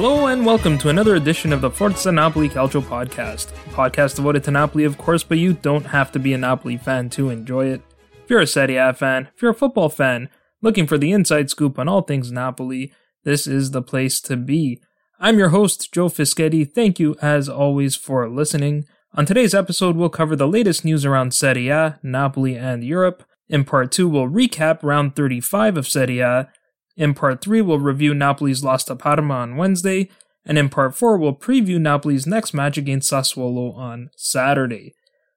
Hello and welcome to another edition of the Forza Napoli Calcio podcast. A podcast devoted to Napoli, of course, but you don't have to be a Napoli fan to enjoy it. If you're a Serie A fan, if you're a football fan, looking for the inside scoop on all things Napoli, this is the place to be. I'm your host, Joe Fischetti. Thank you, as always, for listening. On today's episode, we'll cover the latest news around Serie A, Napoli, and Europe. In part 2, we'll recap round 35 of Serie A in part 3, we'll review Napoli's loss to Parma on Wednesday, and in part 4, we'll preview Napoli's next match against Sassuolo on Saturday.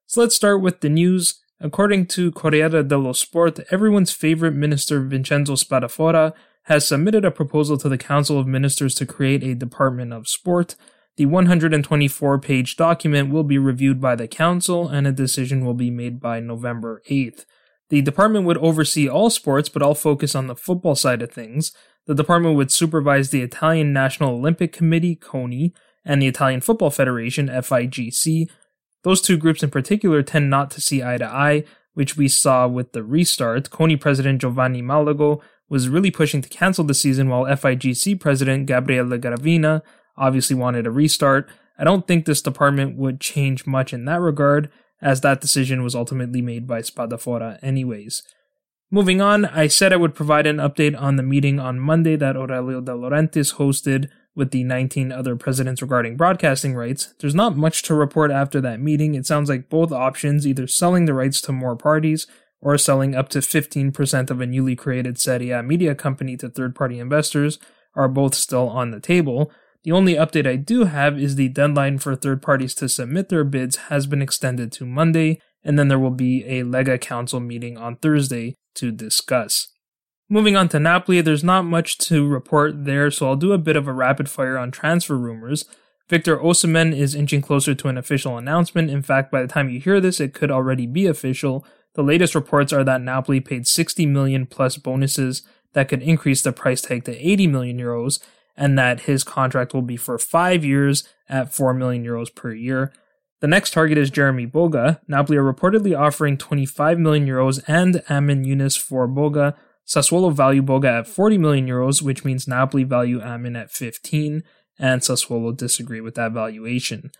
So let's start with the news. According to Corriere dello Sport, everyone's favorite minister Vincenzo Spadafora has submitted a proposal to the Council of Ministers to create a Department of Sport. The 124 page document will be reviewed by the Council and a decision will be made by November 8th. The department would oversee all sports, but all focus on the football side of things. The department would supervise the Italian National Olympic Committee, CONI, and the Italian Football Federation, FIGC. Those two groups in particular tend not to see eye to eye, which we saw with the restart. CONI president Giovanni Malago was really pushing to cancel the season, while FIGC president Gabriele Gravina obviously wanted a restart. I don't think this department would change much in that regard, as that decision was ultimately made by Spadafora anyways. Moving on, I said I would provide an update on the meeting on Monday that Aurelio De Laurentiis hosted with the 19 other presidents regarding broadcasting rights. There's not much to report after that meeting. It sounds like both options, either selling the rights to more parties or selling up to 15% of a newly created Serie A media company to third party investors, are both still on the table. The only update I do have is the deadline for third parties to submit their bids has been extended to Monday, and then there will be a Lega Council meeting on Thursday to discuss. Moving on to Napoli, there's not much to report there, so I'll do a bit of a rapid fire on transfer rumors. Victor Osimhen is inching closer to an official announcement. In fact, by the time you hear this, it could already be official. The latest reports are that Napoli paid 60 million plus bonuses that could increase the price tag to 80 million euros, and that his contract will be for five years at 4 million euros per year. The next target is Jeremy Boga. Napoli are reportedly offering 25 million euros and Amin Younes for Boga. Sassuolo value Boga at 40 million euros, which means Napoli value Amin at 15, and Sassuolo disagree with that valuation.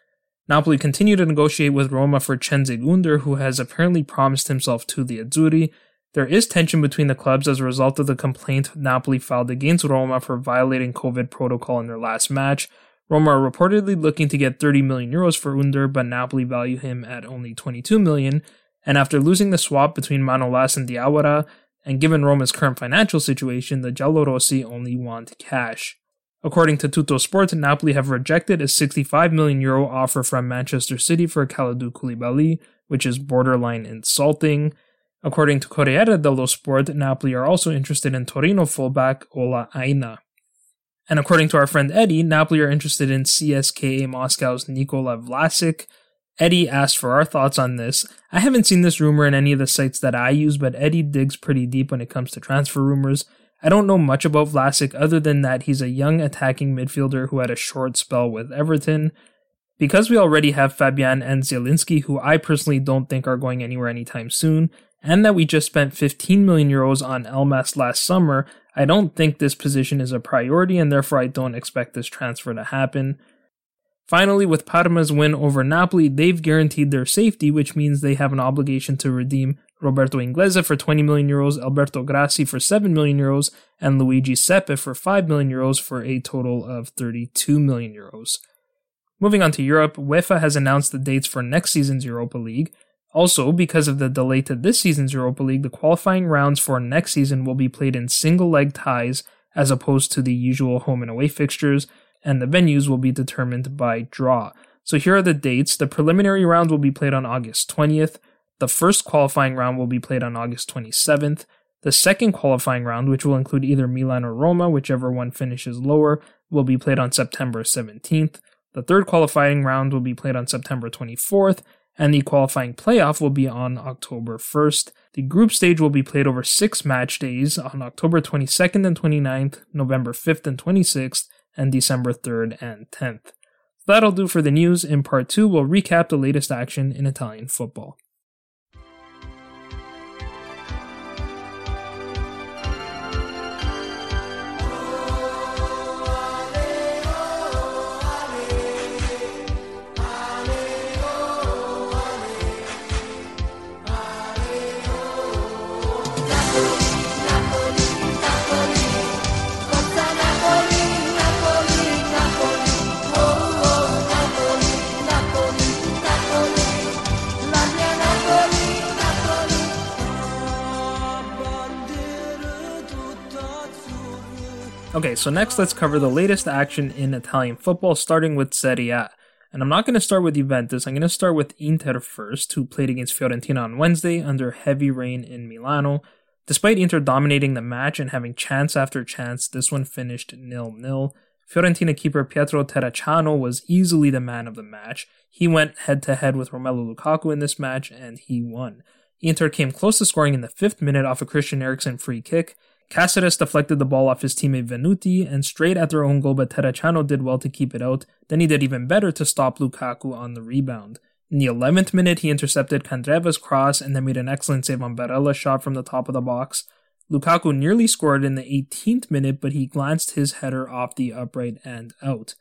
Napoli continue to negotiate with Roma for Cengiz Ünder, who has apparently promised himself to the Azzurri, there is tension between the clubs as a result of the complaint Napoli filed against Roma for violating COVID protocol in their last match. Roma are reportedly looking to get 30 million euros for Ünder, but Napoli value him at only 22 million. And after losing the swap between Manolas and Diawara, and given Roma's current financial situation, the Giallorossi only want cash. According to Tuttosport, Napoli have rejected a 65 million euro offer from Manchester City for Kalidou Koulibaly, which is borderline insulting. According to Corriere dello Sport, Napoli are also interested in Torino fullback Ola Aina. And according to our friend Eddie, Napoli are interested in CSKA Moscow's Nikola Vlasic. Eddie asked for our thoughts on this. I haven't seen this rumor in any of the sites that I use, but Eddie digs pretty deep when it comes to transfer rumors. I don't know much about Vlasic other than that he's a young attacking midfielder who had a short spell with Everton. Because we already have Fabian and Zielinski, who I personally don't think are going anywhere anytime soon, and that we just spent 15 million euros on Elmas last summer, I don't think this position is a priority and therefore I don't expect this transfer to happen. Finally, with Parma's win over Napoli, they've guaranteed their safety, which means they have an obligation to redeem Roberto Inglese for 20 million euros, Alberto Grassi for 7 million euros, and Luigi Sepe for 5 million euros for a total of 32 million euros. Moving on to Europe, UEFA has announced the dates for next season's Europa League. Also, because of the delay to this season's Europa League, the qualifying rounds for next season will be played in single leg ties as opposed to the usual home and away fixtures, and the venues will be determined by draw. So here are the dates. The preliminary round will be played on August 20th. The first qualifying round will be played on August 27th. The second qualifying round, which will include either Milan or Roma, whichever one finishes lower, will be played on September 17th. The third qualifying round will be played on September 24th, and the qualifying playoff will be on October 1st. The group stage will be played over six match days on October 22nd and 29th, November 5th and 26th, and December 3rd and 10th. That'll do for the news. In part two, we'll recap the latest action in Italian football. Okay, so next let's cover the latest action in Italian football, starting with Serie A. And I'm not going to start with Juventus, I'm going to start with Inter first, who played against Fiorentina on Wednesday under heavy rain in Milano. Despite Inter dominating the match and having chance after chance, this one finished nil-nil. Fiorentina keeper Pietro Terracciano was easily the man of the match. He went head to head with Romelu Lukaku in this match and he won. Inter came close to scoring in the fifth minute off a Christian Eriksen free kick, Caceres deflected the ball off his teammate Venuti and straight at their own goal, but Terracciano did well to keep it out. Then he did even better to stop Lukaku on the rebound. In the 11th minute, he intercepted Candreva's cross and then made an excellent save on Barella's shot from the top of the box. Lukaku nearly scored in the 18th minute, but he glanced his header off the upright and out.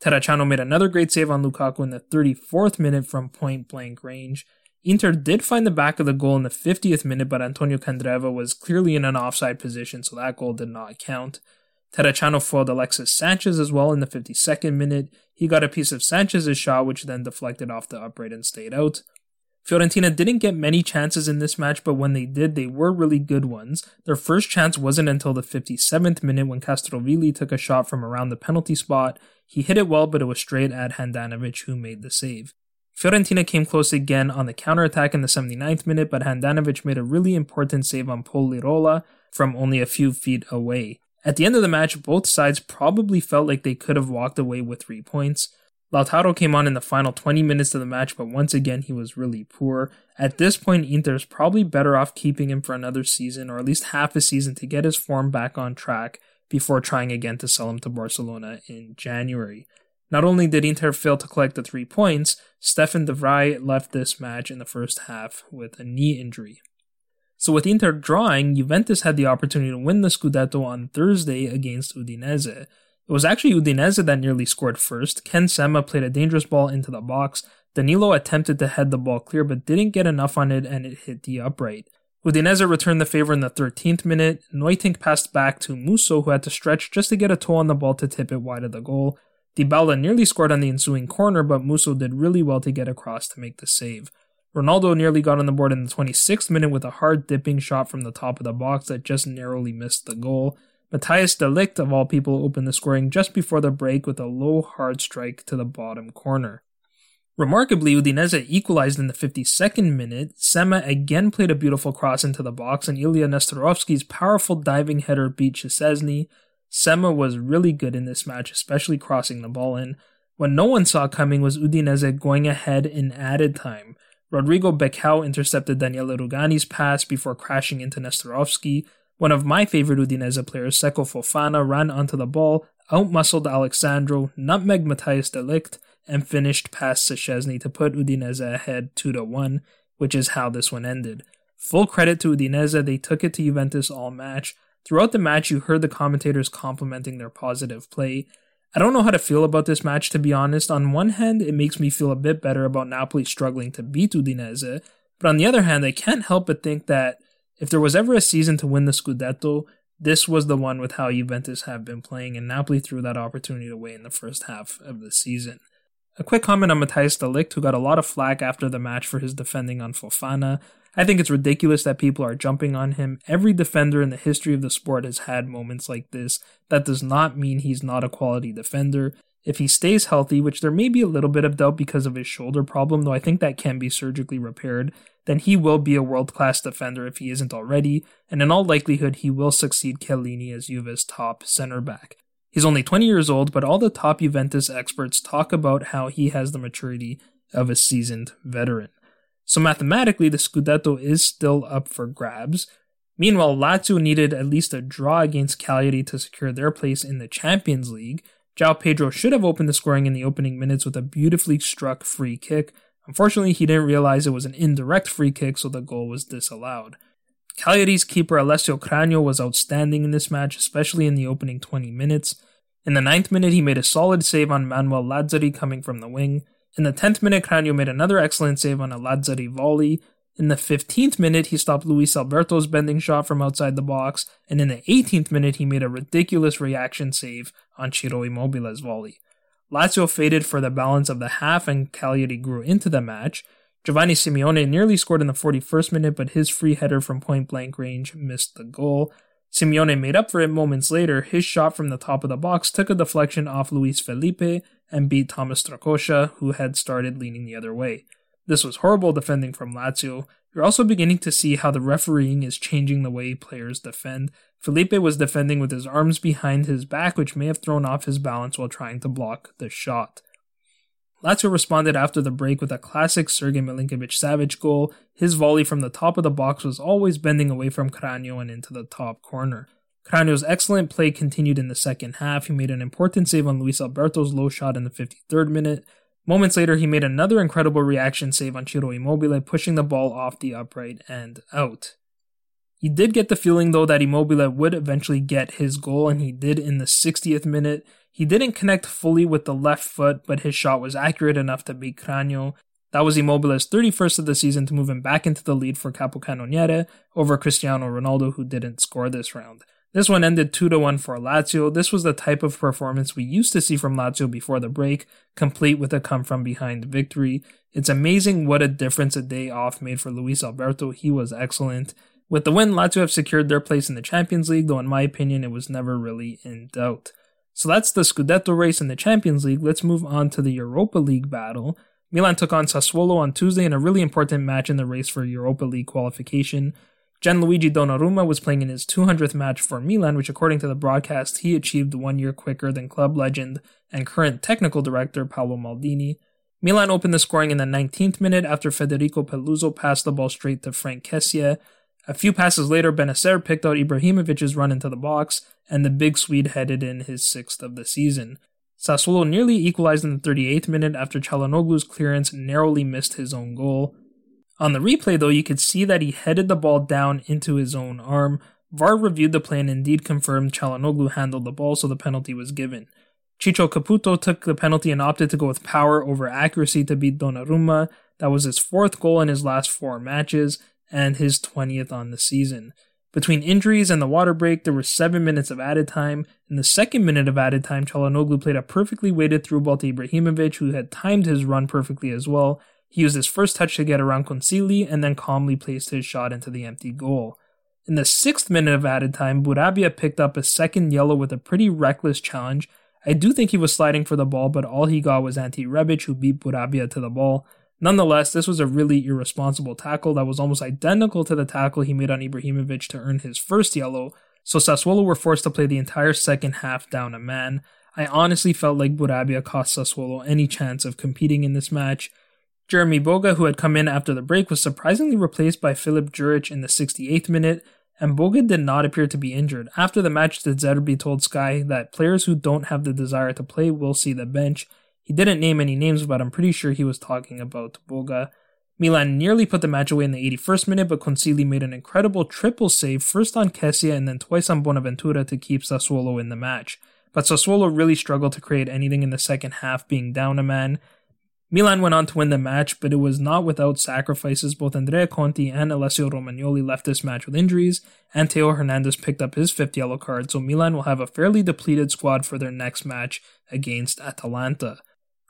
Terracciano made another great save on Lukaku in the 34th minute from point blank range. Inter did find the back of the goal in the 50th minute, but Antonio Candreva was clearly in an offside position, so that goal did not count. Terracciano foiled Alexis Sanchez as well in the 52nd minute. He got a piece of Sanchez's shot, which then deflected off the upright and stayed out. Fiorentina didn't get many chances in this match, but when they did, they were really good ones. Their first chance wasn't until the 57th minute when Castrovilli took a shot from around the penalty spot. He hit it well, but it was straight at Handanovic, who made the save. Fiorentina came close again on the counterattack in the 79th minute, but Handanovic made a really important save on Pol Lirola from only a few feet away. At the end of the match, both sides probably felt like they could have walked away with three points. Lautaro came on in the final 20 minutes of the match, but once again he was really poor. At this point, Inter's probably better off keeping him for another season, or at least half a season, to get his form back on track before trying again to sell him to Barcelona in January. Not only did Inter fail to collect the three points, Stefan de Vrij left this match in the first half with a knee injury. So with Inter drawing, Juventus had the opportunity to win the Scudetto on Thursday against Udinese. It was actually Udinese that nearly scored first. Ken Sema played a dangerous ball into the box. Danilo attempted to head the ball clear but didn't get enough on it and it hit the upright. Udinese returned the favor in the 13th minute. Nuytinck passed back to Musso who had to stretch just to get a toe on the ball to tip it wide of the goal. Dybala nearly scored on the ensuing corner, but Musso did really well to get across to make the save. Ronaldo nearly got on the board in the 26th minute with a hard dipping shot from the top of the box that just narrowly missed the goal. Matthijs de Ligt, of all people, opened the scoring just before the break with a low, hard strike to the bottom corner. Remarkably, Udinese equalized in the 52nd minute. Sema again played a beautiful cross into the box, and Ilya Nestorovski's powerful diving header beat Szczesny, Sema was really good in this match, especially crossing the ball in. What no one saw coming was Udinese going ahead in added time. Rodrigo Becao intercepted Daniele Rugani's pass before crashing into Nestorovski. One of my favorite Udinese players, Seko Fofana, ran onto the ball, outmuscled Alex Sandro, nutmeg Matthijs de Ligt, and finished past Szczesny to put Udinese ahead 2 to 1, which is how this one ended. Full credit to Udinese, they took it to Juventus all match. Throughout the match, you heard the commentators complimenting their positive play. I don't know how to feel about this match, to be honest. On one hand, it makes me feel a bit better about Napoli struggling to beat Udinese, but on the other hand, I can't help but think that if there was ever a season to win the Scudetto, this was the one with how Juventus have been playing, and Napoli threw that opportunity away in the first half of the season. A quick comment on Matthijs de Ligt, who got a lot of flack after the match for his defending on Fofana. I think it's ridiculous that people are jumping on him. Every defender in the history of the sport has had moments like this. That does not mean he's not a quality defender. If he stays healthy, which there may be a little bit of doubt because of his shoulder problem, though I think that can be surgically repaired, then he will be a world class defender if he isn't already, and in all likelihood, he will succeed Chiellini as Juve's top center back. He's only 20 years old, but all the top Juventus experts talk about how he has the maturity of a seasoned veteran. So mathematically, the Scudetto is still up for grabs. Meanwhile, Lazio needed at least a draw against Cagliari to secure their place in the Champions League, João Pedro should have opened the scoring in the opening minutes with a beautifully struck free kick. Unfortunately, he didn't realize it was an indirect free kick, so the goal was disallowed. Cagliari's keeper Alessio Cragno was outstanding in this match, especially in the opening 20 minutes. In the ninth minute, he made a solid save on Manuel Lazzari coming from the wing. In the 10th minute, Cragno made another excellent save on a Lazzari volley. In the 15th minute, he stopped Luis Alberto's bending shot from outside the box, and in the 18th minute, he made a ridiculous reaction save on Ciro Immobile's volley. Lazio faded for the balance of the half, and Cagliari grew into the match. Giovanni Simeone nearly scored in the 41st minute, but his free header from point blank range missed the goal. Simeone made up for it moments later. His shot from the top of the box took a deflection off Luis Felipe and beat Thomas Strakosha, who had started leaning the other way. This was horrible defending from Lazio. You're also beginning to see how the refereeing is changing the way players defend. Felipe was defending with his arms behind his back, which may have thrown off his balance while trying to block the shot. Lazio responded after the break with a classic Sergei Milinkovic Savic goal. His volley from the top of the box was always bending away from Cragno and into the top corner. Cragno's excellent play continued in the second half. He made an important save on Luis Alberto's low shot in the 53rd minute. Moments later, he made another incredible reaction save on Ciro Immobile, pushing the ball off the upright and out. He did get the feeling, though, that Immobile would eventually get his goal, and he did in the 60th minute. He didn't connect fully with the left foot, but his shot was accurate enough to beat Cragno. That was Immobile's 31st of the season to move him back into the lead for Capocannoniere over Cristiano Ronaldo, who didn't score this round. This one ended 2 1 for Lazio. This was the type of performance we used to see from Lazio before the break, complete with a come from behind victory. It's amazing what a difference a day off made for Luis Alberto. He was excellent. With the win, Lazio have secured their place in the Champions League, though in my opinion it was never really in doubt. So that's the Scudetto race in the Champions League. Let's move on to the Europa League battle. Milan took on Sassuolo on Tuesday in a really important match in the race for Europa League qualification. Gianluigi Donnarumma was playing in his 200th match for Milan, which, according to the broadcast, he achieved one year quicker than club legend and current technical director Paolo Maldini. Milan opened the scoring in the 19th minute after Federico Peluso passed the ball straight to Franck Kessie. A few passes later, Bennacer picked out Ibrahimovic's run into the box, and the big Swede headed in his sixth of the season. Sassuolo nearly equalized in the 38th minute after Calhanoglu's clearance narrowly missed his own goal. On the replay, though, you could see that he headed the ball down into his own arm. VAR reviewed the play and indeed confirmed Calhanoglu handled the ball, so the penalty was given. Ciccio Caputo took the penalty and opted to go with power over accuracy to beat Donnarumma. That was his fourth goal in his last four matches and his 20th on the season. Between injuries and the water break, there were seven minutes of added time. In the second minute of added time, Calhanoglu played a perfectly weighted through ball to Ibrahimovic, who had timed his run perfectly as well, he used his first touch to get around Consigli and then calmly placed his shot into the empty goal. In the sixth minute of added time, Bourabia picked up a second yellow with a pretty reckless challenge. I do think he was sliding for the ball, but all he got was Ante Rebic, who beat Bourabia to the ball. Nonetheless, this was a really irresponsible tackle that was almost identical to the tackle he made on Ibrahimovic to earn his first yellow, so Sassuolo were forced to play the entire second half down a man. I honestly felt like Bourabia cost Sassuolo any chance of competing in this match. Jeremy Boga, who had come in after the break, was surprisingly replaced by Filip Juric in the 68th minute, and Boga did not appear to be injured. After the match, De Zerbi told Sky that players who don't have the desire to play will see the bench. He didn't name any names, but I'm pretty sure he was talking about Boga. Milan nearly put the match away in the 81st minute, but Consigli made an incredible triple save, first on Kessie and then twice on Bonaventura to keep Sassuolo in the match. But Sassuolo really struggled to create anything in the second half, being down a man. Milan went on to win the match, but it was not without sacrifices. Both Andrea Conti and Alessio Romagnoli left this match with injuries, and Theo Hernandez picked up his fifth yellow card, so Milan will have a fairly depleted squad for their next match against Atalanta.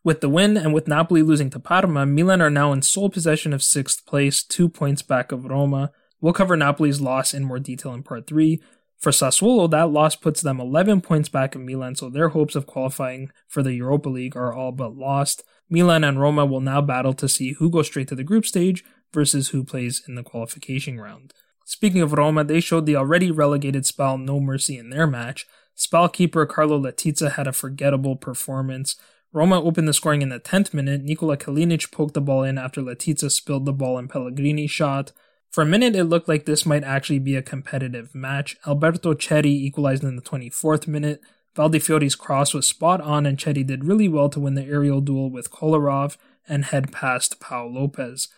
With the win and with Napoli losing to Parma, Milan are now in sole possession of sixth place, two points back of Roma. We'll cover Napoli's loss in more detail in part three. For Sassuolo, that loss puts them 11 points back of Milan, so their hopes of qualifying for the Europa League are all but lost. Milan and Roma will now battle to see who goes straight to the group stage versus who plays in the qualification round. Speaking of Roma, they showed the already relegated Spal no mercy in their match. Spal keeper Karlo Letica had a forgettable performance. Roma opened the scoring in the 10th minute. Nikola Kalinic poked the ball in after Letizia spilled the ball in Pellegrini's shot. For a minute, it looked like this might actually be a competitive match. Alberto Cerri equalized in the 24th minute. Valdifiori's cross was spot on, and Cerri did really well to win the aerial duel with Kolarov and head past Pau Lopez.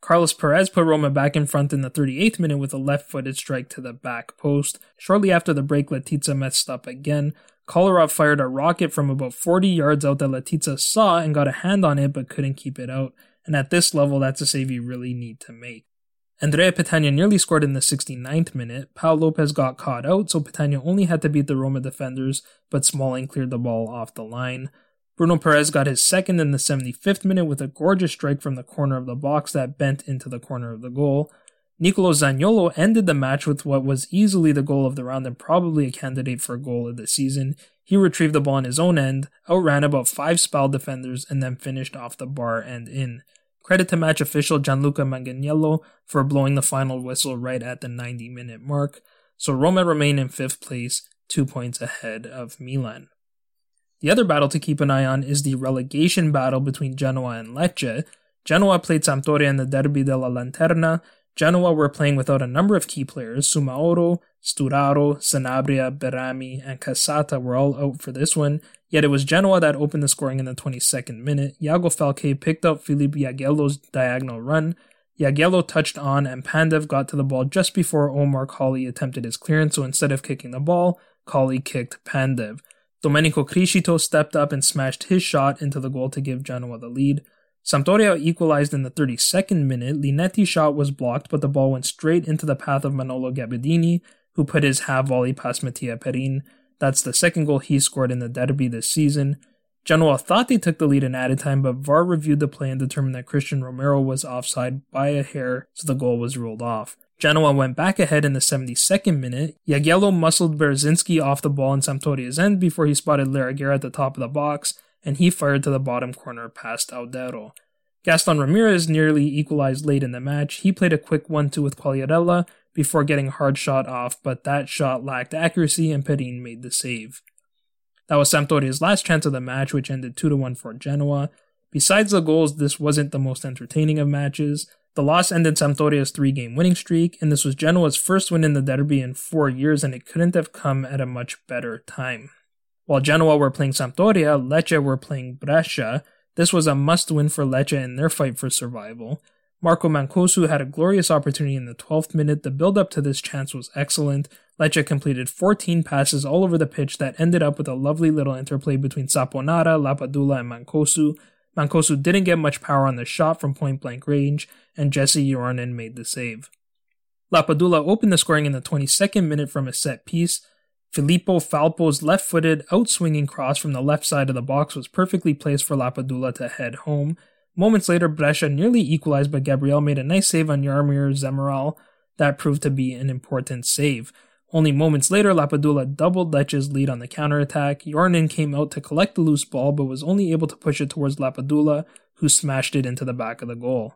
Carles Perez put Roma back in front in the 38th minute with a left footed strike to the back post. Shortly after the break, Letica messed up again. Kolarov fired a rocket from about 40 yards out that Letica saw and got a hand on it but couldn't keep it out. And at this level, that's a save you really need to make. Andrea Petagna nearly scored in the 69th minute. Pau Lopez got caught out, so Petagna only had to beat the Roma defenders, but Smalling cleared the ball off the line. Bruno Perez got his second in the 75th minute with a gorgeous strike from the corner of the box that bent into the corner of the goal. Nicolo Zaniolo ended the match with what was easily the goal of the round and probably a candidate for goal of the season. He retrieved the ball on his own end, outran about five Spal defenders, and then finished off the bar and in. Credit to match official Gianluca Manganiello for blowing the final whistle right at the 90 minute mark. So Roma remain in fifth place, two points ahead of Milan. The other battle to keep an eye on is the relegation battle between Genoa and Lecce. Genoa played Sampdoria in the Derby della Lanterna. Genoa were playing without a number of key players. Soumaoro, Sturaro, Sanabria, Behrami, and Cassata were all out for this one, yet it was Genoa that opened the scoring in the 22nd minute. Iago Falque picked up Philippe Jagiello's diagonal run. Jagiello touched on and Pandev got to the ball just before Omar Colley attempted his clearance, so instead of kicking the ball, Colley kicked Pandev. Domenico Criscito stepped up and smashed his shot into the goal to give Genoa the lead. Sampdoria equalized in the 32nd minute. Linetty's shot was blocked, but the ball went straight into the path of Manolo Gabbiadini, who put his half volley past Mattia Perin. That's the second goal he scored in the derby this season. Genoa thought they took the lead in added time, but VAR reviewed the play and determined that Christian Romero was offside by a hair, so the goal was ruled off. Genoa went back ahead in the 72nd minute. Jagiello muscled Bereszynski off the ball in Sampdoria's end before he spotted Lerager at the top of the box, and he fired to the bottom corner past Audero. Gaston Ramirez nearly equalized late in the match. He played a quick 1-2 with Quagliarella before getting hard shot off, but that shot lacked accuracy and Perin made the save. That was Sampdoria's last chance of the match, which ended 2-1 for Genoa. Besides the goals, this wasn't the most entertaining of matches. The loss ended Sampdoria's three game winning streak, and this was Genoa's first win in the derby in four years, and it couldn't have come at a much better time. While Genoa were playing Sampdoria, Lecce were playing Brescia. This was a must win for Lecce in their fight for survival. Marco Mancosu had a glorious opportunity in the 12th minute. The build up to this chance was excellent. Lecce completed 14 passes all over the pitch that ended up with a lovely little interplay between Saponara, Lapadula, and Mancosu. Mancosu didn't get much power on the shot from point blank range, and Jesse Joronen made the save. Lapadula opened the scoring in the 22nd minute from a set piece. Filippo Falco's left footed, outswinging cross from the left side of the box was perfectly placed for Lapadula to head home. Moments later, Brescia nearly equalized, but Gabriel made a nice save on Jaromir Zmrhal. That proved to be an important save. Only moments later, Lapadula doubled Lecce's lead on the counterattack. Joronen came out to collect the loose ball, but was only able to push it towards Lapadula, who smashed it into the back of the goal.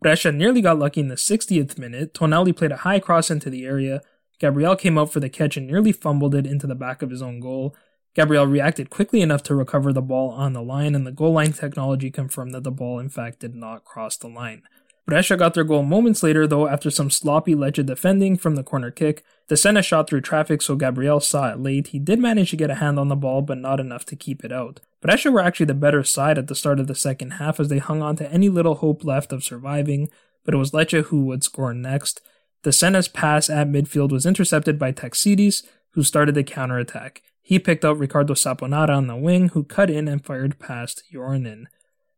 Brescia nearly got lucky in the 60th minute. Tonelli played a high cross into the area. Gabriel came out for the catch and nearly fumbled it into the back of his own goal. Gabriel reacted quickly enough to recover the ball on the line, and the goal line technology confirmed that the ball in fact did not cross the line. Brescia got their goal moments later, though, after some sloppy Lecce defending from the corner kick. Dessena shot through traffic, so Gabriel saw it late. He did manage to get a hand on the ball, but not enough to keep it out. Brescia were actually the better side at the start of the second half as they hung on to any little hope left of surviving, but it was Lecce who would score next. Dessena's pass at midfield was intercepted by Tachtsidis, who started the counterattack. He picked out Riccardo Saponara on the wing, who cut in and fired past Joronen.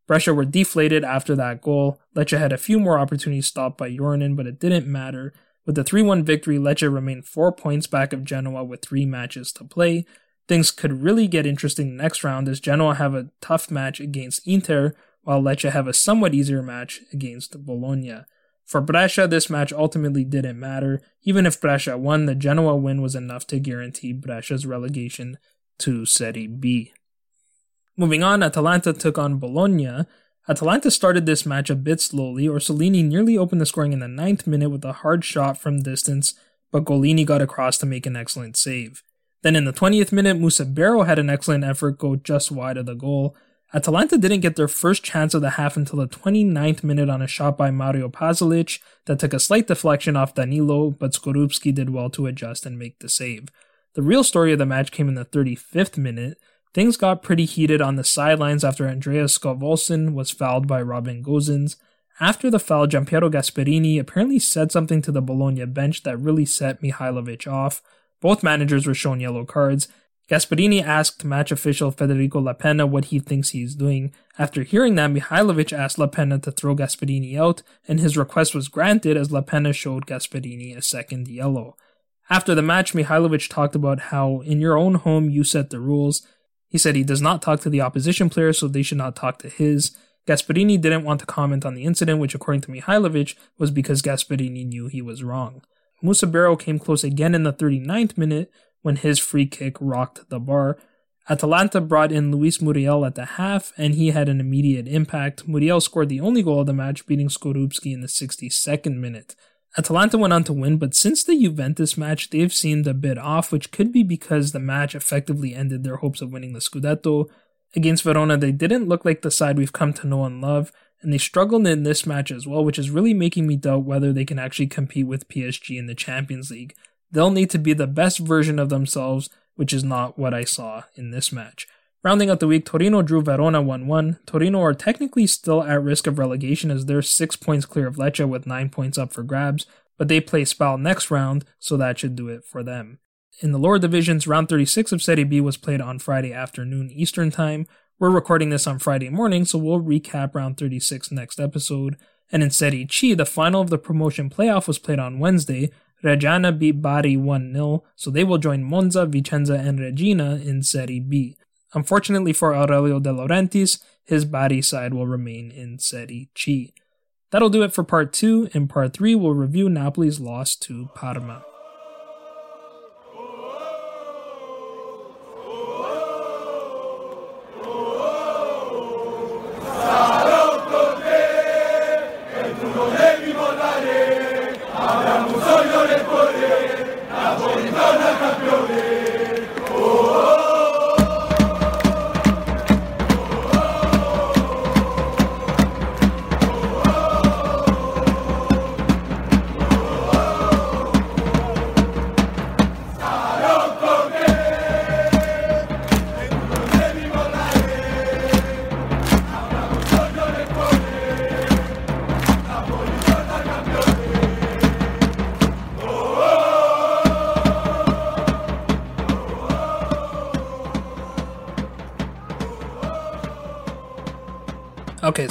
Brescia were deflated after that goal. Lecce had a few more opportunities stopped by Joronen, but it didn't matter. With the 3 1 victory, Lecce remained four points back of Genoa with three matches to play. Things could really get interesting next round as Genoa have a tough match against Inter, while Lecce have a somewhat easier match against Bologna. For Brescia, this match ultimately didn't matter. Even if Brescia won, the Genoa win was enough to guarantee Brescia's relegation to Serie B. Moving on, Atalanta took on Bologna. Atalanta started this match a bit slowly. Orsolini nearly opened the scoring in the ninth minute with a hard shot from distance, but Gollini got across to make an excellent save. Then in the 20th minute, Musa Barrow had an excellent effort go just wide of the goal, Atalanta didn't get their first chance of the half until the 29th minute on a shot by Mario Pasalic that took a slight deflection off Danilo, but Skorupski did well to adjust and make the save. The real story of the match came in the 35th minute. Things got pretty heated on the sidelines after Andreas Skov was fouled by Robin Gosens. After the foul, Giampiero Gasperini apparently said something to the Bologna bench that really set Mihajlovic off. Both managers were shown yellow cards, Gasperini asked match official Federico La Penna what he thinks he is doing. After hearing that, Mihajlovic asked La Penna to throw Gasperini out, and his request was granted as Lapena showed Gasperini a second yellow. After the match, Mihajlovic talked about how in your own home you set the rules. He said he does not talk to the opposition players, so they should not talk to his. Gasperini didn't want to comment on the incident, which according to Mihajlovic was because Gasperini knew he was wrong. Musa Barrow came close again in the 39th minute, when his free kick rocked the bar. Atalanta brought in Luis Muriel at the half, and he had an immediate impact. Muriel scored the only goal of the match, beating Skorupski in the 62nd minute. Atalanta went on to win, but since the Juventus match, they've seemed a bit off, which could be because the match effectively ended their hopes of winning the Scudetto. Against Verona, they didn't look like the side we've come to know and love, and they struggled in this match as well, which is really making me doubt whether they can actually compete with PSG in the Champions League. They'll need to be the best version of themselves, which is not what I saw in this match. Rounding out the week, Torino drew Verona 1 1. Torino are technically still at risk of relegation as they're 6 points clear of Lecce with 9 points up for grabs, but they play Spal next round, so that should do it for them. In the lower divisions, round 36 of Serie B was played on Friday afternoon Eastern Time. We're recording this on Friday morning, so we'll recap round 36 next episode. And in Serie C, the final of the promotion playoff was played on Wednesday, Reggiana beat Bari 1 0, so they will join Monza, Vicenza, and Reggina in Serie B. Unfortunately for Aurelio De Laurentiis, his Bari side will remain in Serie C. That'll do it for part 2. In part 3, we'll review Napoli's loss to Parma.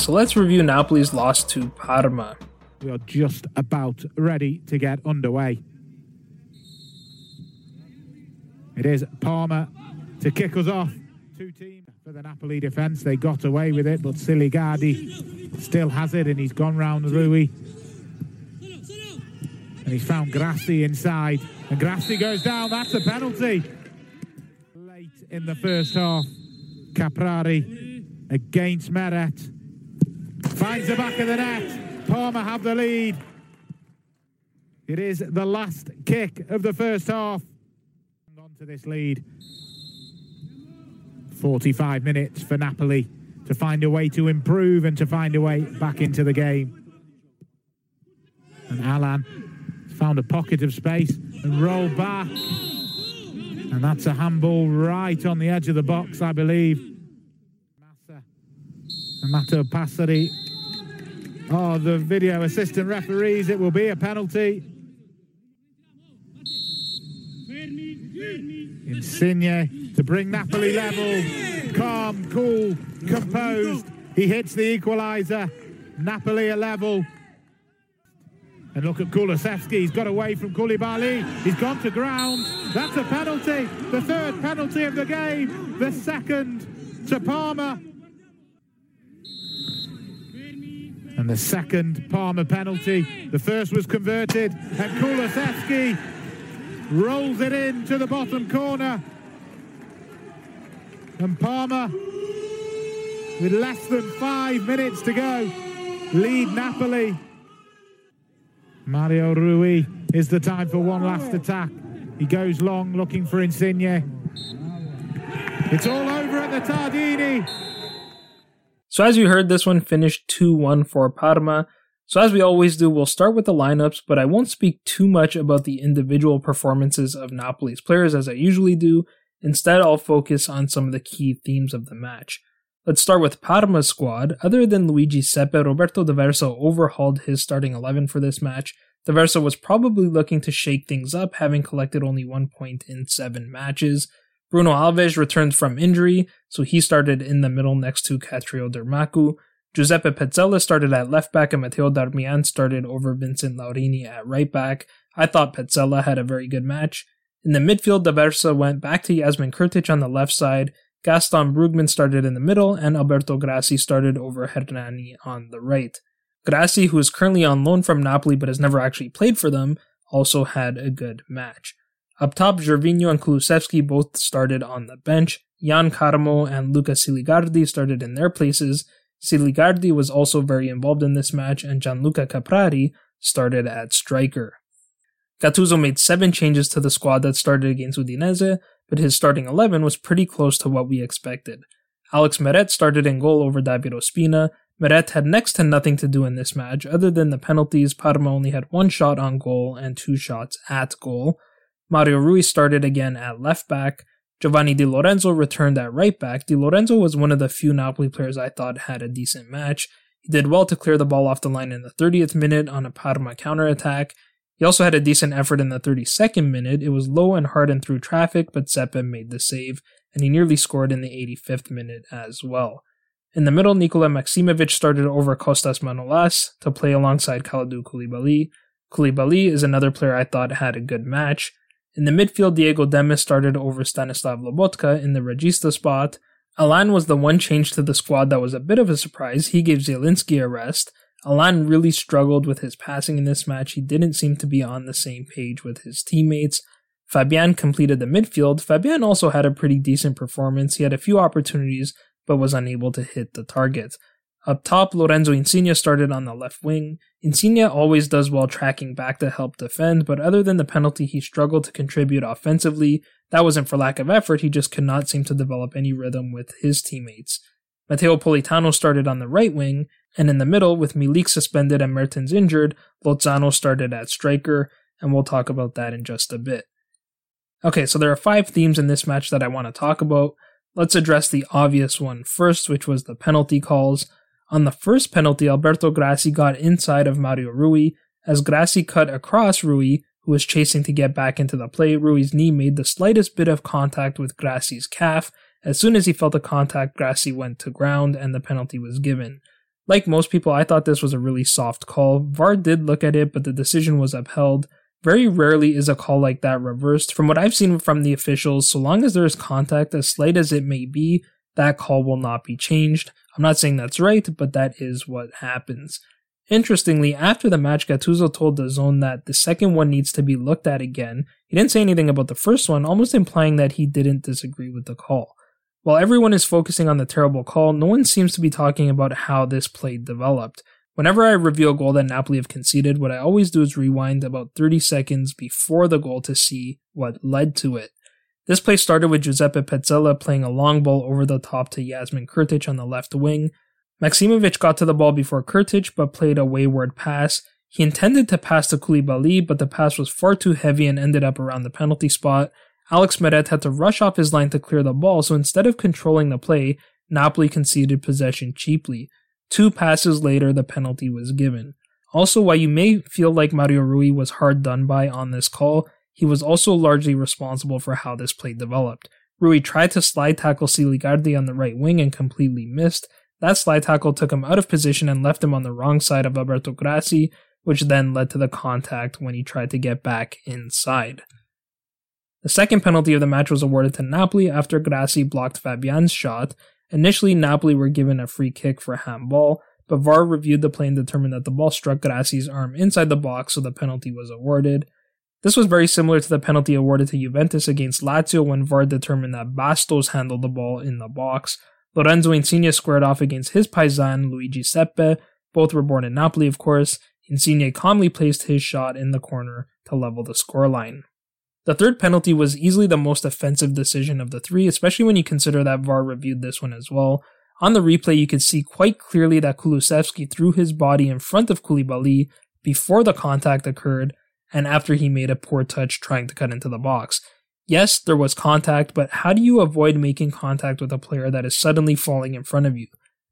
So let's review Napoli's loss to Parma. We are just about ready to get underway. It is Parma to kick us off. Two teams for the Napoli defence. They got away with it, but Siligardi still has it and he's gone round Rui. And he's found Grassi inside. And Grassi goes down. That's a penalty. Late in the first half, Caprari against Meret. Finds the back of the net. Parma have the lead. It is the last kick of the first half. On to this lead. 45 minutes for Napoli to find a way to improve and to find a way back into the game. And Alan found a pocket of space and rolled back. And that's a handball right on the edge of the box, I believe. Matteo Passeri. Oh, the video assistant referees, it will be a penalty. Insigne to bring Napoli level. Calm, cool, composed. He hits the equaliser. Napoli a level. And look at Kulusevski. He's got away from Koulibaly. He's gone to ground. That's a penalty. The third penalty of the game. The second to Parma. And the second Parma penalty. The first was converted. And Kulusevski rolls it in to the bottom corner. And Parma, with less than five minutes to go, lead Napoli Mario Rui is the time for one last attack. He goes long looking for Insigne. It's all over at the Tardini. So as you heard, this one finished 2-1 for Parma. So as we always do, we'll start with the lineups, but I won't speak too much about the individual performances of Napoli's players as I usually do. Instead, I'll focus on some of the key themes of the match. Let's start with Parma's squad. Other than Luigi Sepe, Roberto D'Aversa overhauled his starting 11 for this match. D'Aversa was probably looking to shake things up, having collected only one point in seven matches. Bruno Alves returned from injury, so he started in the middle next to Kastriot Gianmarco. Giuseppe Pezzella started at left back and Matteo Darmian started over Vincent Laurini at right back. I thought Pezzella had a very good match. In the midfield, D'Aversa went back to Jasmin Kurtic on the left side, Gaston Brugman started in the middle, and Alberto Grassi started over Hernani on the right. Grassi, who is currently on loan from Napoli but has never actually played for them, also had a good match. Up top, Gervinho and Kulusevski both started on the bench. Yann Karamoh and Luca Siligardi started in their places. Siligardi was also very involved in this match, and Gianluca Caprari started at striker. Gattuso made seven changes to the squad that started against Udinese, but his starting 11 was pretty close to what we expected. Alex Meret started in goal over David Ospina. Meret had next to nothing to do in this match, other than the penalties. Parma only had one shot on goal and two shots at goal. Mario Rui started again at left back. Giovanni Di Lorenzo returned at right back. Di Lorenzo was one of the few Napoli players I thought had a decent match. He did well to clear the ball off the line in the 30th minute on a Parma counterattack, he also had a decent effort in the 32nd minute. It was low and hard and through traffic, but Sepe made the save, and he nearly scored in the 85th minute as well. In the middle, Nikola Maksimovic started over Kostas Manolas to play alongside Kalidou Koulibaly. Koulibaly is another player I thought had a good match. In the midfield, Diego Demme started over Stanislav Lobotka in the Regista spot. Alan was the one change to the squad that was a bit of a surprise. He gave Zielinski a rest, Alan really struggled with his passing in this match. He didn't seem to be on the same page with his teammates. Fabian completed the midfield. Fabian also had a pretty decent performance. He had a few opportunities, but was unable to hit the target. Up top, Lorenzo Insigne started on the left wing. Insigne always does well tracking back to help defend, but other than the penalty, he struggled to contribute offensively. That wasn't for lack of effort, he just could not seem to develop any rhythm with his teammates. Matteo Politano started on the right wing, and in the middle, with Milik suspended and Mertens injured, Lozano started at striker, and we'll talk about that in just a bit. Okay, so there are five themes in this match that I want to talk about. Let's address the obvious one first, which was the penalty calls. On the first penalty, Alberto Grassi got inside of Mario Rui. As Grassi cut across Rui, who was chasing to get back into the play, Rui's knee made the slightest bit of contact with Grassi's calf. As soon as he felt the contact, Grassi went to ground and the penalty was given. Like most people, I thought this was a really soft call. VAR did look at it, but the decision was upheld. Very rarely is a call like that reversed. From what I've seen from the officials, so long as there is contact, as slight as it may be, that call will not be changed. I'm not saying that's right, but that is what happens. Interestingly, after the match, Gattuso told the zone that the second one needs to be looked at again. He didn't say anything about the first one, almost implying that he didn't disagree with the call. While everyone is focusing on the terrible call, no one seems to be talking about how this play developed. Whenever I review a goal that Napoli have conceded, what I always do is rewind about 30 seconds before the goal to see what led to it. This play started with Giuseppe Pezzella playing a long ball over the top to Jasmin Kurtic on the left wing. Maksimovic got to the ball before Kurtic but played a wayward pass. He intended to pass to Koulibaly, but the pass was far too heavy and ended up around the penalty spot. Alex Meret had to rush off his line to clear the ball, so instead of controlling the play, Napoli conceded possession cheaply. Two passes later, the penalty was given. Also, while you may feel like Mario Rui was hard done by on this call, he was also largely responsible for how this play developed. Rui tried to slide tackle Siligardi on the right wing and completely missed. That slide tackle took him out of position and left him on the wrong side of Alberto Grassi, which then led to the contact when he tried to get back inside. The second penalty of the match was awarded to Napoli after Grassi blocked Fabian's shot. Initially, Napoli were given a free kick for handball, but VAR reviewed the play and determined that the ball struck Grassi's arm inside the box, so the penalty was awarded. This was very similar to the penalty awarded to Juventus against Lazio when VAR determined that Bastos handled the ball in the box. Lorenzo Insigne squared off against his paisan Luigi Sepe. Both were born in Napoli, of course. Insigne calmly placed his shot in the corner to level the scoreline. The third penalty was easily the most offensive decision of the three, especially when you consider that VAR reviewed this one as well. On the replay, you could see quite clearly that Kulusevski threw his body in front of Koulibaly before the contact occurred and after he made a poor touch trying to cut into the box. Yes, there was contact, but how do you avoid making contact with a player that is suddenly falling in front of you?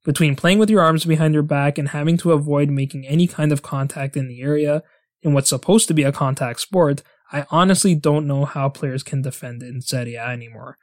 Between playing with your arms behind your back and having to avoid making any kind of contact in the area in what's supposed to be a contact sport, I honestly don't know how players can defend in Serie A anymore.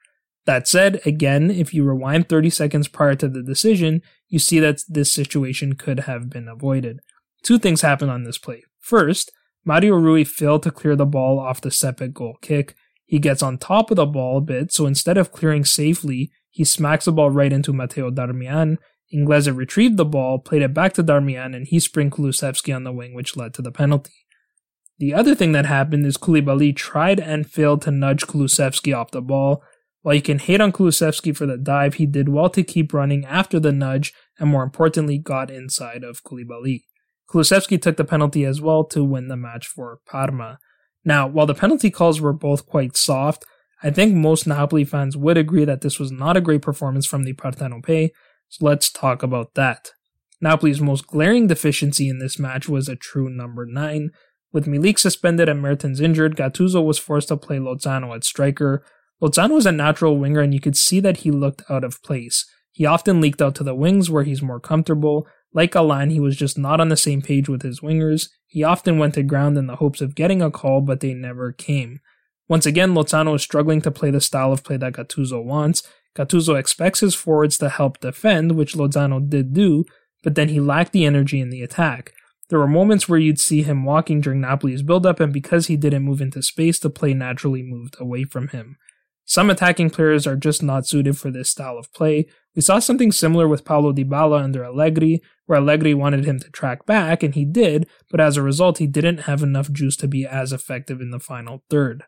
That said, again, if you rewind 30 seconds prior to the decision, you see that this situation could have been avoided. Two things happened on this play. First, Mario Rui failed to clear the ball off the Sepe goal kick. He gets on top of the ball a bit, so instead of clearing safely, he smacks the ball right into Matteo Darmian. Inglese retrieved the ball, played it back to Darmian, and he sprinted Kulusevski on the wing, which led to the penalty. The other thing that happened is Koulibaly tried and failed to nudge Kulusevski off the ball. While you can hate on Kulusevski for the dive, he did well to keep running after the nudge and more importantly got inside of Koulibaly. Kulusevski took the penalty as well to win the match for Parma. Now, while the penalty calls were both quite soft, I think most Napoli fans would agree that this was not a great performance from the Partenopei, so let's talk about that. Napoli's most glaring deficiency in this match was a true number 9, with Milik suspended and Mertens injured, Gattuso was forced to play Lozano at striker. Lozano was a natural winger and you could see that he looked out of place. He often leaked out to the wings where he's more comfortable. Like Allan, he was just not on the same page with his wingers. He often went to ground in the hopes of getting a call, but they never came. Once again, Lozano is struggling to play the style of play that Gattuso wants. Gattuso expects his forwards to help defend, which Lozano did do, but then he lacked the energy in the attack. There were moments where you'd see him walking during Napoli's build-up, and because he didn't move into space, the play naturally moved away from him. Some attacking players are just not suited for this style of play. We saw something similar with Paulo Dybala under Allegri, where Allegri wanted him to track back, and he did, but as a result, he didn't have enough juice to be as effective in the final third.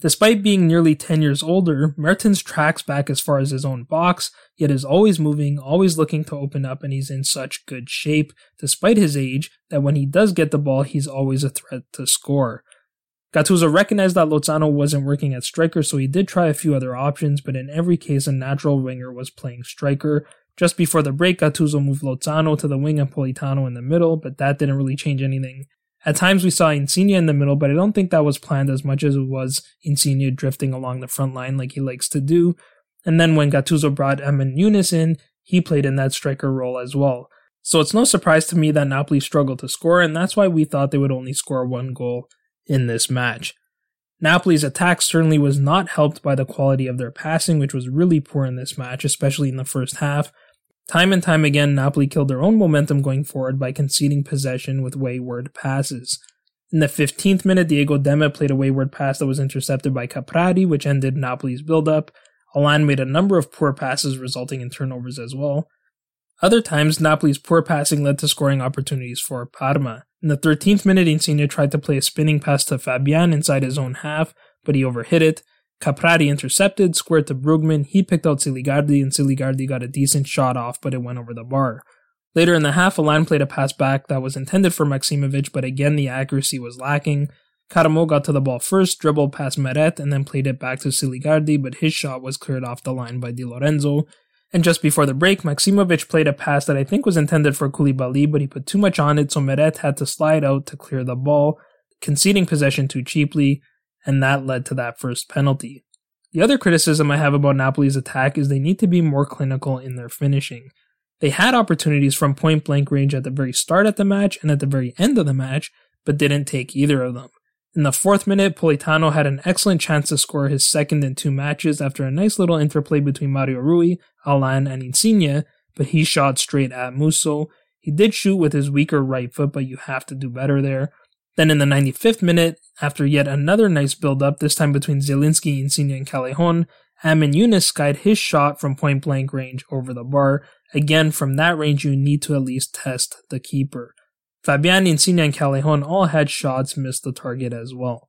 Despite being nearly 10 years older, Mertens tracks back as far as his own box, yet is always moving, always looking to open up, and he's in such good shape, despite his age, that when he does get the ball, he's always a threat to score. Gattuso recognized that Lozano wasn't working at striker, so he did try a few other options, but in every case, a natural winger was playing striker. Just before the break, Gattuso moved Lozano to the wing and Politano in the middle, but that didn't really change anything. At times we saw Insigne in the middle, but I don't think that was planned as much as it was Insigne drifting along the front line like he likes to do. And then when Gattuso brought Amin Younes in, he played in that striker role as well. So it's no surprise to me that Napoli struggled to score, and that's why we thought they would only score one goal in this match. Napoli's attack certainly was not helped by the quality of their passing, which was really poor in this match, especially in the first half, Time and time again, Napoli killed their own momentum going forward by conceding possession with wayward passes. In the 15th minute, Diego Demme played a wayward pass that was intercepted by Caprari, which ended Napoli's build-up. Allan made a number of poor passes, resulting in turnovers as well. Other times, Napoli's poor passing led to scoring opportunities for Parma. In the 13th minute, Insigne tried to play a spinning pass to Fabian inside his own half, but he overhit it. Caprari intercepted, squared to Brugman. He picked out Siligardi, and Siligardi got a decent shot off, but it went over the bar. Later in the half, Allan played a pass back that was intended for Maksimovic, but again the accuracy was lacking. Karamoh got to the ball first, dribbled past Meret, and then played it back to Siligardi, but his shot was cleared off the line by Di Lorenzo. And just before the break, Maksimovic played a pass that I think was intended for Koulibaly, but he put too much on it, so Meret had to slide out to clear the ball, conceding possession too cheaply and that led to that first penalty. The other criticism I have about Napoli's attack is they need to be more clinical in their finishing. They had opportunities from point blank range at the very start of the match and at the very end of the match, but didn't take either of them. In the fourth minute, Politano had an excellent chance to score his second in two matches after a nice little interplay between Mario Rui, Allan, and Insigne, but he shot straight at Musso. He did shoot with his weaker right foot, but you have to do better there. Then in the 95th minute, after yet another nice build up, this time between Zielinski, Insigne, and Callejon, Amin Younes skied his shot from point blank range over the bar. Again, from that range, you need to at least test the keeper. Fabian, Insigne, and Callejon all had shots miss the target as well.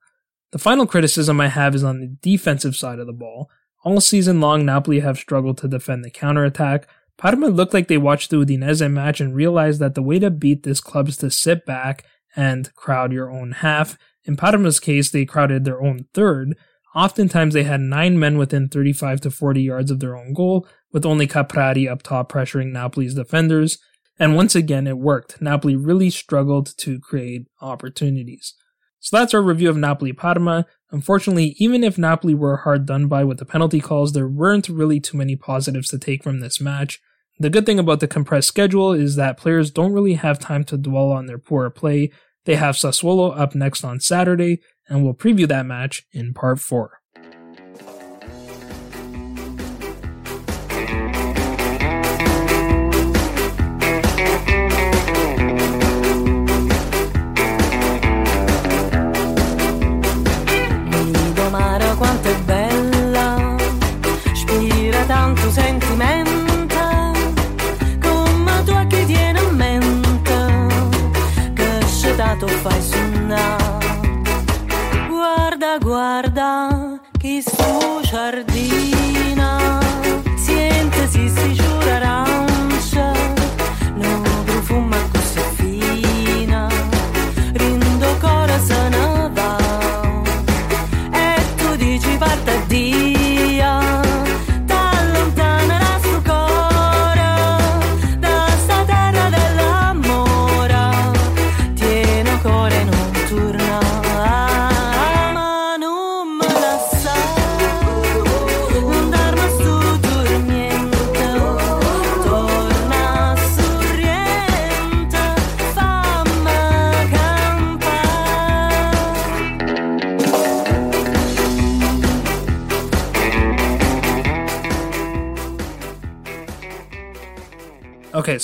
The final criticism I have is on the defensive side of the ball. All season long, Napoli have struggled to defend the counterattack. Parma looked like they watched the Udinese match and realized that the way to beat this club is to sit back and crowd your own half. In Parma's case, they crowded their own third. Oftentimes, they had nine men within 35 to 40 yards of their own goal, with only Caprari up top pressuring Napoli's defenders. And once again, it worked. Napoli really struggled to create opportunities. So that's our review of Napoli Parma. Unfortunately, even if Napoli were hard done by with the penalty calls, there weren't really too many positives to take from this match. The good thing about the compressed schedule is that players don't really have time to dwell on their poor play. They have Sassuolo up next on Saturday, and we'll preview that match in part 4.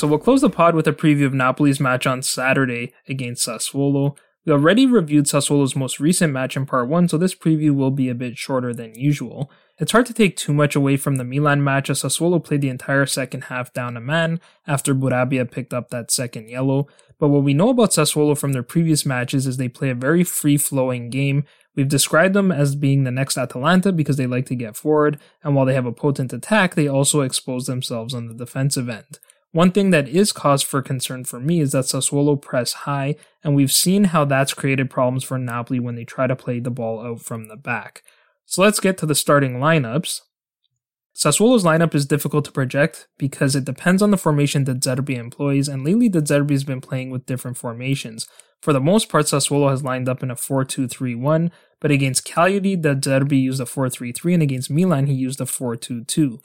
So we'll close the pod with a preview of Napoli's match on Saturday against Sassuolo. We already reviewed Sassuolo's most recent match in part 1, so this preview will be a bit shorter than usual. It's hard to take too much away from the Milan match as Sassuolo played the entire second half down a man after Bourabia picked up that second yellow, but what we know about Sassuolo from their previous matches is they play a very free-flowing game. We've described them as being the next Atalanta because they like to get forward, and while they have a potent attack, they also expose themselves on the defensive end. One thing that is cause for concern for me is that Sassuolo press high, and we've seen how that's created problems for Napoli when they try to play the ball out from the back. So let's get to the starting lineups. Sassuolo's lineup is difficult to project because it depends on the formation that Zerbi employs, and lately De Zerbi has been playing with different formations. For the most part, Sassuolo has lined up in a 4 2 3 1, but against Cagliari, De Zerbi used a 4 3 3, and against Milan, he used a 4 2 2.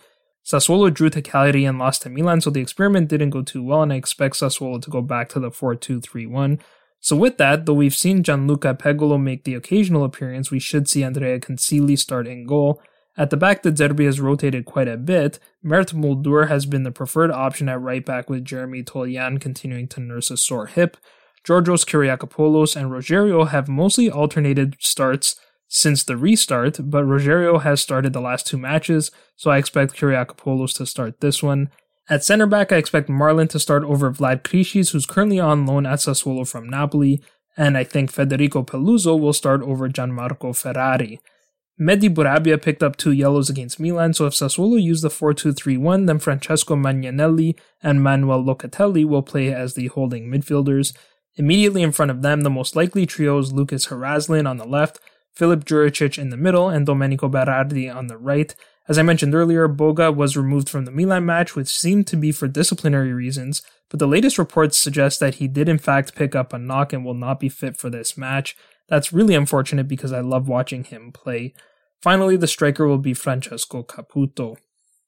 Sassuolo drew to Cagliari and lost to Milan, so the experiment didn't go too well, and I expect Sassuolo to go back to the 4 2 3 1. So, with that, though we've seen Gianluca Pegolo make the occasional appearance, we should see Andrea Consigli start in goal. At the back, De Zerbi has rotated quite a bit. Mert Muldur has been the preferred option at right back, with Jeremy Toljan continuing to nurse a sore hip. Georgios Kyriakopoulos and Rogerio have mostly alternated starts since the restart, but Rogerio has started the last two matches, so I expect Kyriakopoulos to start this one. At center back, I expect Marlon to start over Vlad Chiriches, who's currently on loan at Sassuolo from Napoli, and I think Federico Peluso will start over Gianmarco Ferrari. Mehdi Bourabia picked up two yellows against Milan, so if Sassuolo use the 4-2-3-1, then Francesco Magnanelli and Manuel Locatelli will play as the holding midfielders. Immediately in front of them, the most likely trio is Lucas Haraslin on the left, Filip Djuricic in the middle, and Domenico Berardi on the right. As I mentioned earlier, Boga was removed from the Milan match, which seemed to be for disciplinary reasons, but the latest reports suggest that he did in fact pick up a knock and will not be fit for this match. That's really unfortunate because I love watching him play. Finally, the striker will be Francesco Caputo.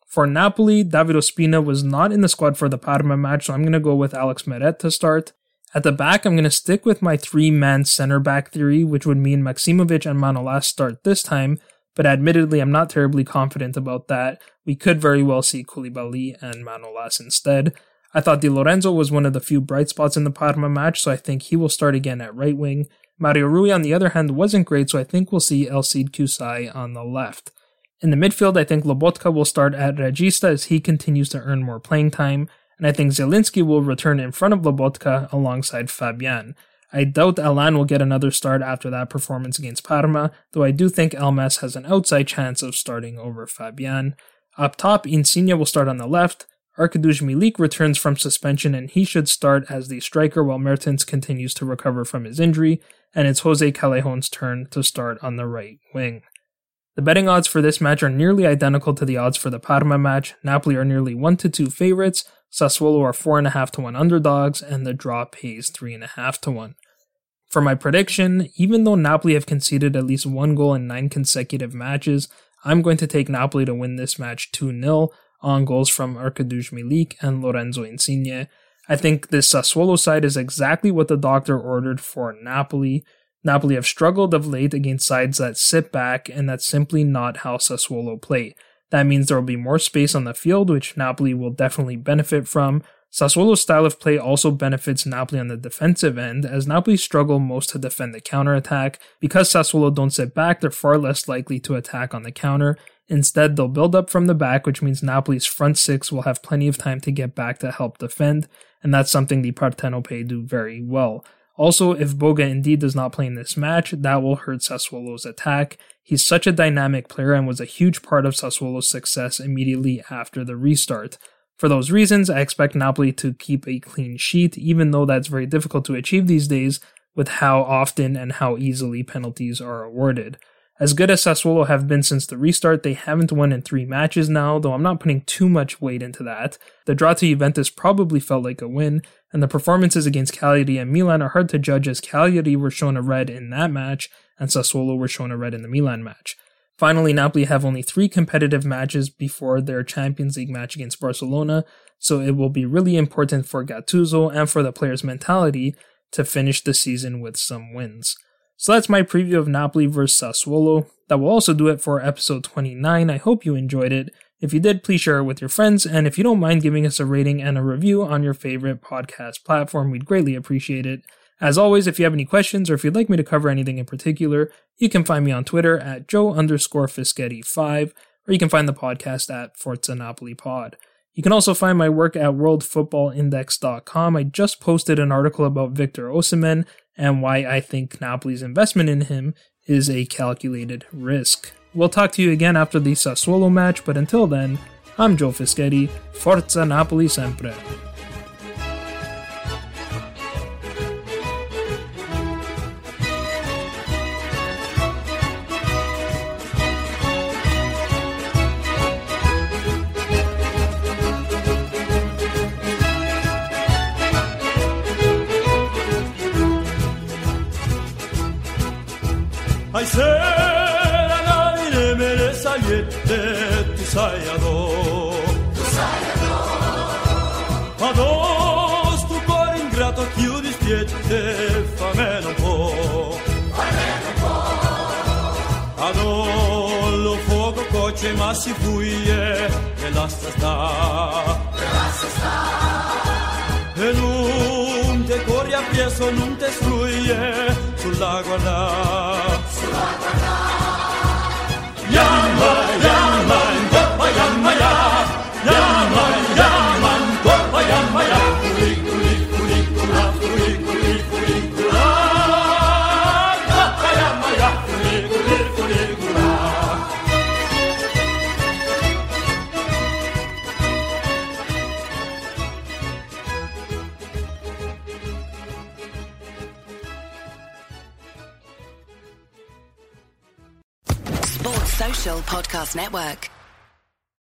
For Napoli, David Ospina was not in the squad for the Parma match, so I'm going to go with Alex Meret to start. At the back, I'm going to stick with my three man center back theory, which would mean Maksimovic and Manolas start this time, but admittedly, I'm not terribly confident about that. We could very well see Koulibaly and Manolas instead. I thought Di Lorenzo was one of the few bright spots in the Parma match, so I think he will start again at right wing. Mario Rui, on the other hand, wasn't great, so I think we'll see Elseid Hysaj on the left. In the midfield, I think Lobotka will start at Regista as he continues to earn more playing time, and I think Zielinski will return in front of Lobotka alongside Fabian. I doubt Allan will get another start after that performance against Parma, though I do think Elmas has an outside chance of starting over Fabian. Up top, Insigne will start on the left, Arkadiusz Milik returns from suspension and he should start as the striker while Mertens continues to recover from his injury, and it's Jose Callejon's turn to start on the right wing. The betting odds for this match are nearly identical to the odds for the Parma match. Napoli are nearly 1 to 2 favorites, Sassuolo are 4.5 to 1 underdogs, and the draw pays 3.5 to 1. For my prediction, even though Napoli have conceded at least one goal in nine consecutive matches, I'm going to take Napoli to win this match 2 0 on goals from Arkadiusz Milik and Lorenzo Insigne. I think this Sassuolo side is exactly what the doctor ordered for Napoli. Napoli have struggled of late against sides that sit back, and that's simply not how Sassuolo play. That means there will be more space on the field, which Napoli will definitely benefit from. Sassuolo's style of play also benefits Napoli on the defensive end, as Napoli struggle most to defend the counterattack. Because Sassuolo don't sit back, they're far less likely to attack on the counter, Instead, they'll build up from the back, which means Napoli's front six will have plenty of time to get back to help defend, and that's something the Partenopei do very well. Also, if Boga indeed does not play in this match, that will hurt Sassuolo's attack. He's such a dynamic player and was a huge part of Sassuolo's success immediately after the restart. For those reasons, I expect Napoli to keep a clean sheet, even though that's very difficult to achieve these days with how often and how easily penalties are awarded. As good as Sassuolo have been since the restart, they haven't won in three matches now, though I'm not putting too much weight into that. The draw to Juventus probably felt like a win, and the performances against Cagliari and Milan are hard to judge as Cagliari were shown a red in that match, and Sassuolo were shown a red in the Milan match. Finally, Napoli have only three competitive matches before their Champions League match against Barcelona, so it will be really important for Gattuso and for the players' mentality to finish the season with some wins. So that's my preview of Napoli vs Sassuolo. That will also do it for episode 29. I hope you enjoyed it. If you did, please share it with your friends, and if you don't mind giving us a rating and a review on your favorite podcast platform, we'd greatly appreciate it. As always, if you have any questions or if you'd like me to cover anything in particular, you can find me on Twitter at Joe underscore Fischetti5, or you can find the podcast at Forza Napoli Pod. You can also find my work at worldfootballindex.com. I just posted an article about Victor Osimhen and why I think Napoli's investment in him is a calculated risk. We'll talk to you again after the Sassuolo match, but until then, I'm Joe Fischetti. Forza Napoli sempre. Tu Tusaiador. Tusaiador. Ma sto cuore ingrato chiudi spieghi te, fammelo un po'. Fammelo un po'. Adò lo fuoco coce ma si fuie e lascia sta. E lascia sta. E non te corri appresso, non te struie sulla guarda. Sulla guarda. Yamba, yamba, yamba. Podcast Network.